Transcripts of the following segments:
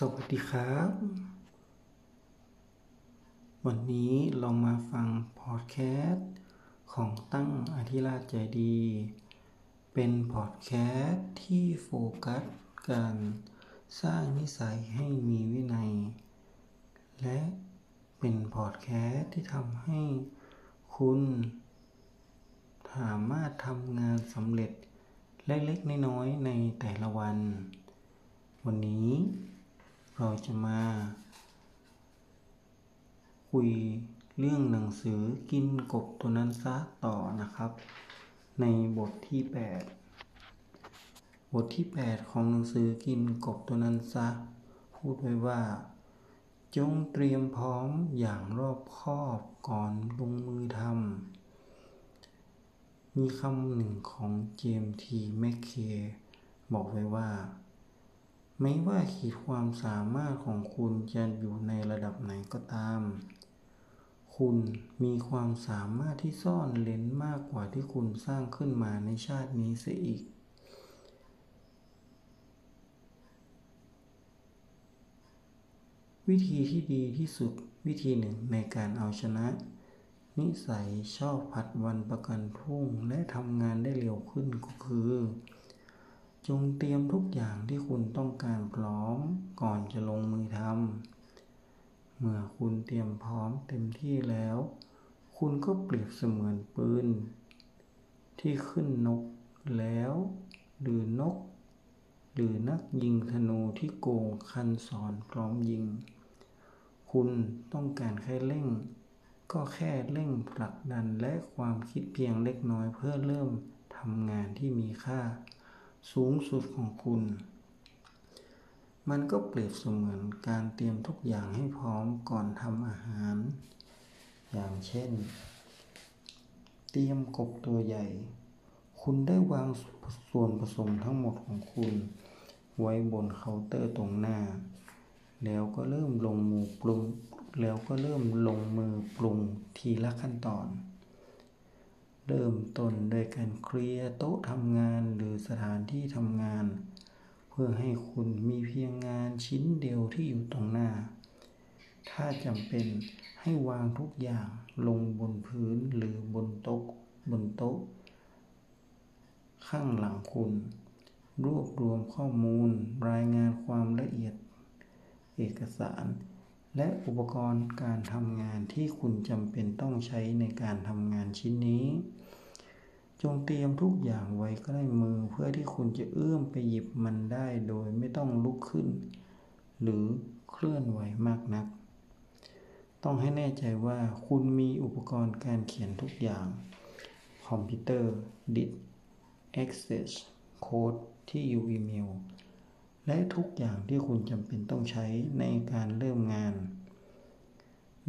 สวัสดีครับ วันนี้เรามาฟังพอดแคสต์ของตั้งอธิราชใจดี เป็นพอดแคสต์ที่โฟกัสการสร้างนิสัยให้มีวินัย และเป็นพอดแคสต์ที่ทำให้คุณสามารถทำงานสำเร็จเล็กๆน้อยๆในแต่ละวัน วันนี้ เราจะมา คุยเรื่องหนังสือกินกบตัวนั้นซะต่อนะครับ ในบทที่ 8 บทที่ 8 ของหนังสือกินกบตัวนั้นซะ พูดไว้ว่า จงเตรียมพร้อมอย่างรอบคอบก่อนลงมือทำมีคำหนึ่งของเจมทีแมคเคบอกไว้ว่า ไม่ว่าขีดความสามารถของคุณจะอยู่ในระดับไหนก็ตาม คุณมีความสามารถที่ซ่อนเลนมากกว่าที่คุณสร้างขึ้นมาในชาตินี้เสียอีก วิธีที่ดีที่สุดวิธีหนึ่งในการเอาชนะ นิสัยชอบผัดวันประกันพรุ่งและทำงานได้เร็วขึ้นก็คือ จงเตรียมทุกอย่างที่คุณต้องการพร้อมก่อนจะลงมือทำ เมื่อคุณเตรียมพร้อมเต็มที่แล้ว คุณก็เปรียบเสมือนปืน ที่ขึ้นนกแล้วหรือนก หรือนักยิงธนูที่โกงคันสอนพร้อมยิง คุณต้องการแค่เร่ง ก็แค่เร่งผลักดันและความคิดเพียงเล็กน้อยเพื่อเริ่มทำงานที่มีค่า สูงสุดของคุณ มันก็เปรียบเสมือนการเตรียมทุกอย่างให้พร้อมก่อนทำอาหาร อย่างเช่น เตรียมกบตัวใหญ่ คุณได้วางส่วนผสมทั้งหมดของคุณ ไว้บนเคาน์เตอร์ตรงหน้า แล้วก็เริ่มลงมือปรุง แล้วก็เริ่มลงมือปรุงทีละขั้นตอน เริ่มต้นโดยการเคลียร์โต๊ะทำงานหรือสถานที่ทำงาน เพื่อให้คุณมีเพียงงานชิ้นเดียวที่อยู่ตรงหน้า ถ้าจำเป็นให้วางทุกอย่างลงบนพื้นหรือบนโต๊ะบนโต๊ะ ข้างหลังคุณ รวบรวมข้อมูลรายงานความละเอียด เอกสาร และอุปกรณ์การทำงานที่คุณจำเป็นต้องใช้ในการทำงานชิ้นนี้ จงเตรียมทุกอย่างไว้ใกล้มือเพื่อที่คุณจะเอื้อมไปหยิบมันได้โดยไม่ต้องลุกขึ้น หรือเคลื่อนไหวมากนัก ต้องให้แน่ใจว่าคุณมีอุปกรณ์การเขียนทุกอย่าง คอมพิวเตอร์ disk access code ที่อยู่อีเมล และทุกอย่างที่คุณจำเป็นต้องใช้ในการเริ่มงาน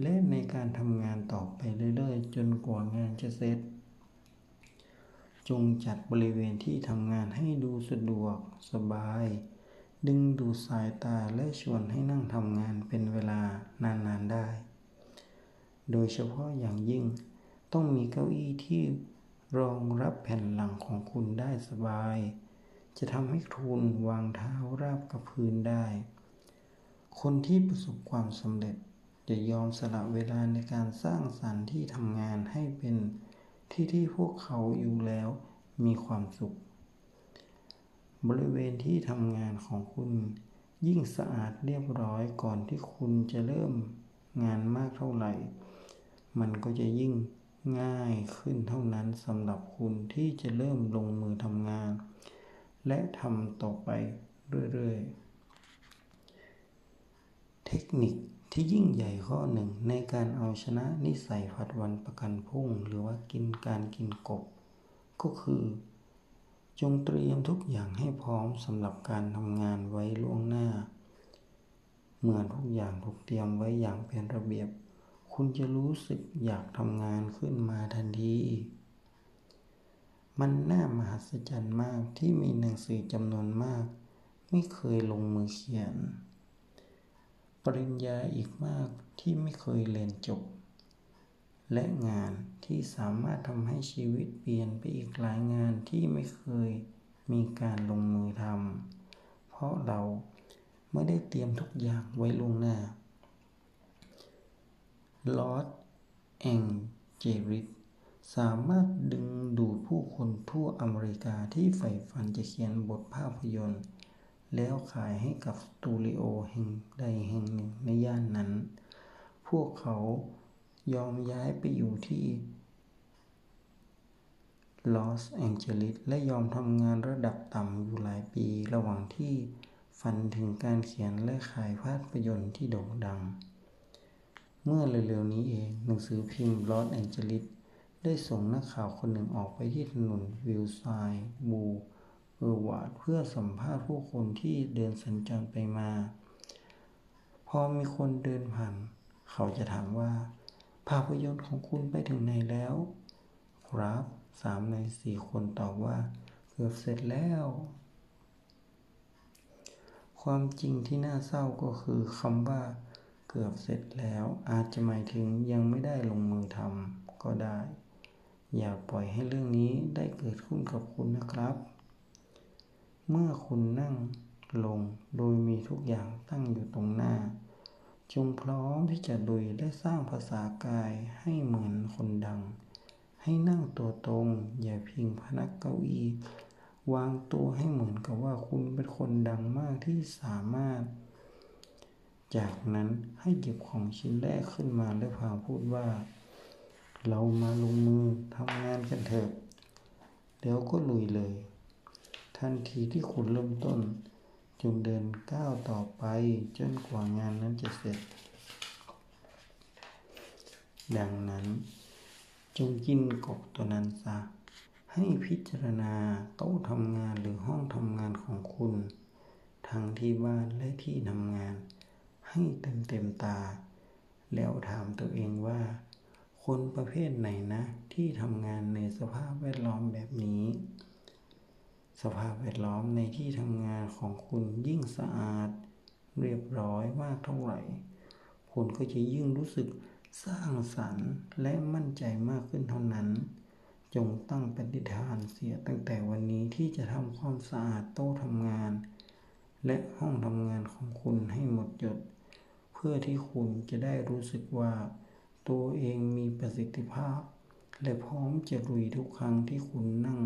และในการทำงานต่อไปเรื่อยๆ จนกว่างานจะเสร็จ จงจัดบริเวณที่ทำงานให้ดูสะดวกสบาย ดึงดูสายตาและชวนให้นั่งทำงานเป็นเวลานานๆได้ โดยเฉพาะอย่างยิ่งต้องมีเก้าอี้ที่รองรับแผ่นหลังของคุณได้สบาย จะทำให้คุณวางเท้าราบกับพื้นได้ คนที่ประสบความสำเร็จจะยอมสละเวลาในการสร้างสรรค์ที่ทำงานให้เป็นที่ที่พวกเขาอยู่แล้วมีความสุข บริเวณที่ทำงานของคุณยิ่งสะอาดเรียบร้อยก่อนที่คุณจะเริ่มงานมากเท่าไหร่ มันก็จะยิ่งง่ายขึ้นเท่านั้นสำหรับคุณที่จะเริ่มลงมือทำงาน และทำต่อไปเรื่อยๆ เทคนิคที่ยิ่งใหญ่ข้อหนึ่งในการเอาชนะนิสัยผัดวันประกันพุ่ง หรือว่ากินการกินกบ ก็คือ จงเตรียมทุกอย่างให้พร้อมสำหรับการทำงานไว้ล่วงหน้า เหมื่อทุกอย่างถูกเตรียมไว้อย่างเป็นระเบียบ คุณจะรู้สึกอยากทำงานขึ้นมาทันที มันน่ามหัศจรรย์มากที่มีหนังสือจำนวนมาก ไม่เคยลงมือเขียน ปริญญาอีกมากที่ไม่เคยเรียนจบ และงานที่สามารถทำให้ชีวิตเปลี่ยนไปอีกหลายงานที่ไม่เคยมีการลงมือทำเพราะเราไม่ได้เตรียมทุกอย่างไว้ล่วงหน้าลอร์ดแองเจริส สามารถดึงดูดผู้คนทั่วอเมริกาที่ใฝ่ฝันจะเขียนบทภาพยนตร์ แล้วขายให้กับสตูดิโอแห่งใดแห่งหนึ่งในย่านนั้น พวกเขายอมย้ายไปอยู่ที่ลอสแองเจลิสและยอมทำงานระดับต่ำอยู่หลายปีระหว่างที่ฝันถึงการเขียนและขายภาพยนตร์ที่โด่งดัง เมื่อเร็วๆนี้เองหนังสือพิมพ์ลอสแองเจลิส ได้ส่งนักข่าวคนหนึ่งออกไปที่ถนน Wilshire Boulevard เพื่อสัมภาษณ์ผู้คนที่เดินสัญจรไปมา พอมีคนเดินผ่าน เขาจะถามว่า ภาพยนตร์ของคุณไปถึงไหนแล้ว ครับสามในสี่คนตอบว่า เกือบเสร็จแล้ว ความจริงที่น่าเศร้าก็คือคำว่า เกือบเสร็จแล้ว อาจจะหมายถึงยังไม่ได้ลงมือทำก็ได้ อย่าปล่อยให้เรื่องนี้ได้เกิดขึ้นกับคุณนะครับ เมื่อคุณนั่งลงโดยมีทุกอย่างตั้งอยู่ตรงหน้า จงพร้อมที่จะดุยและสร้างภาษากายให้เหมือนคนดัง ให้นั่งตัวตรง อย่าพิงพนักเก้าอี้วางตัวให้เหมือนกับว่าคุณเป็นคนดังมากที่สามารถ จากนั้นให้หยิบของชิ้นแรกขึ้นมาและพาพูดว่า เรามาลงมือทำงานกันเถอะแล้วก็ลุยเลย ทันทีที่คุณเริ่มต้นจงเดินก้าวต่อไปจนกว่างานนั้นจะเสร็จ ดังนั้น จงกินกบตัวนั้นซะให้พิจารณาโต๊ะทำงานหรือห้องทำงานของคุณ ทั้งที่บ้านและที่ทำงาน ให้เต็มเต็มตา แล้วถามตัวเองว่า คนประเภทไหนนะ ที่ทำงานในสภาพแวดล้อมแบบนี้ สภาพแวดล้อมในที่ทำงานของคุณยิ่งสะอาด เรียบร้อยมากเท่าไหร่ คุณก็จะยิ่งรู้สึกสร้างสรรค์และมั่นใจมากขึ้นเท่านั้น จงตั้งปฏิฐานเสียตั้งแต่วันนี้ที่จะทำความสะอาดโต๊ะทำงาน และห้องทำงานของคุณให้หมดจด เพื่อที่คุณจะได้รู้สึกว่า ตัวเองมีประสิทธิภาพ และพร้อมจะลุยทุกครั้งที่คุณนั่ง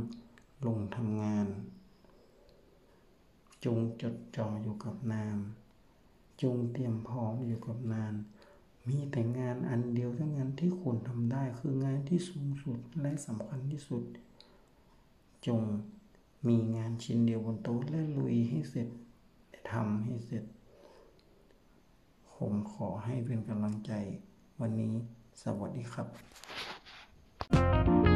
ลงทำงาน จงจดจ่ออยู่กับนามจงเตรียมพร้อมอยู่กับงาน มีแต่งานอันเดียวเท่านั้นที่คุณทำได้คืองานที่สูงสุดและสำคัญที่สุด จงมีงานชิ้นเดียวบนโต๊ะและลุยให้เสร็จและทำให้เสร็จ ผมขอให้เป็นกำลังใจ วันนี้สวัสดีครับ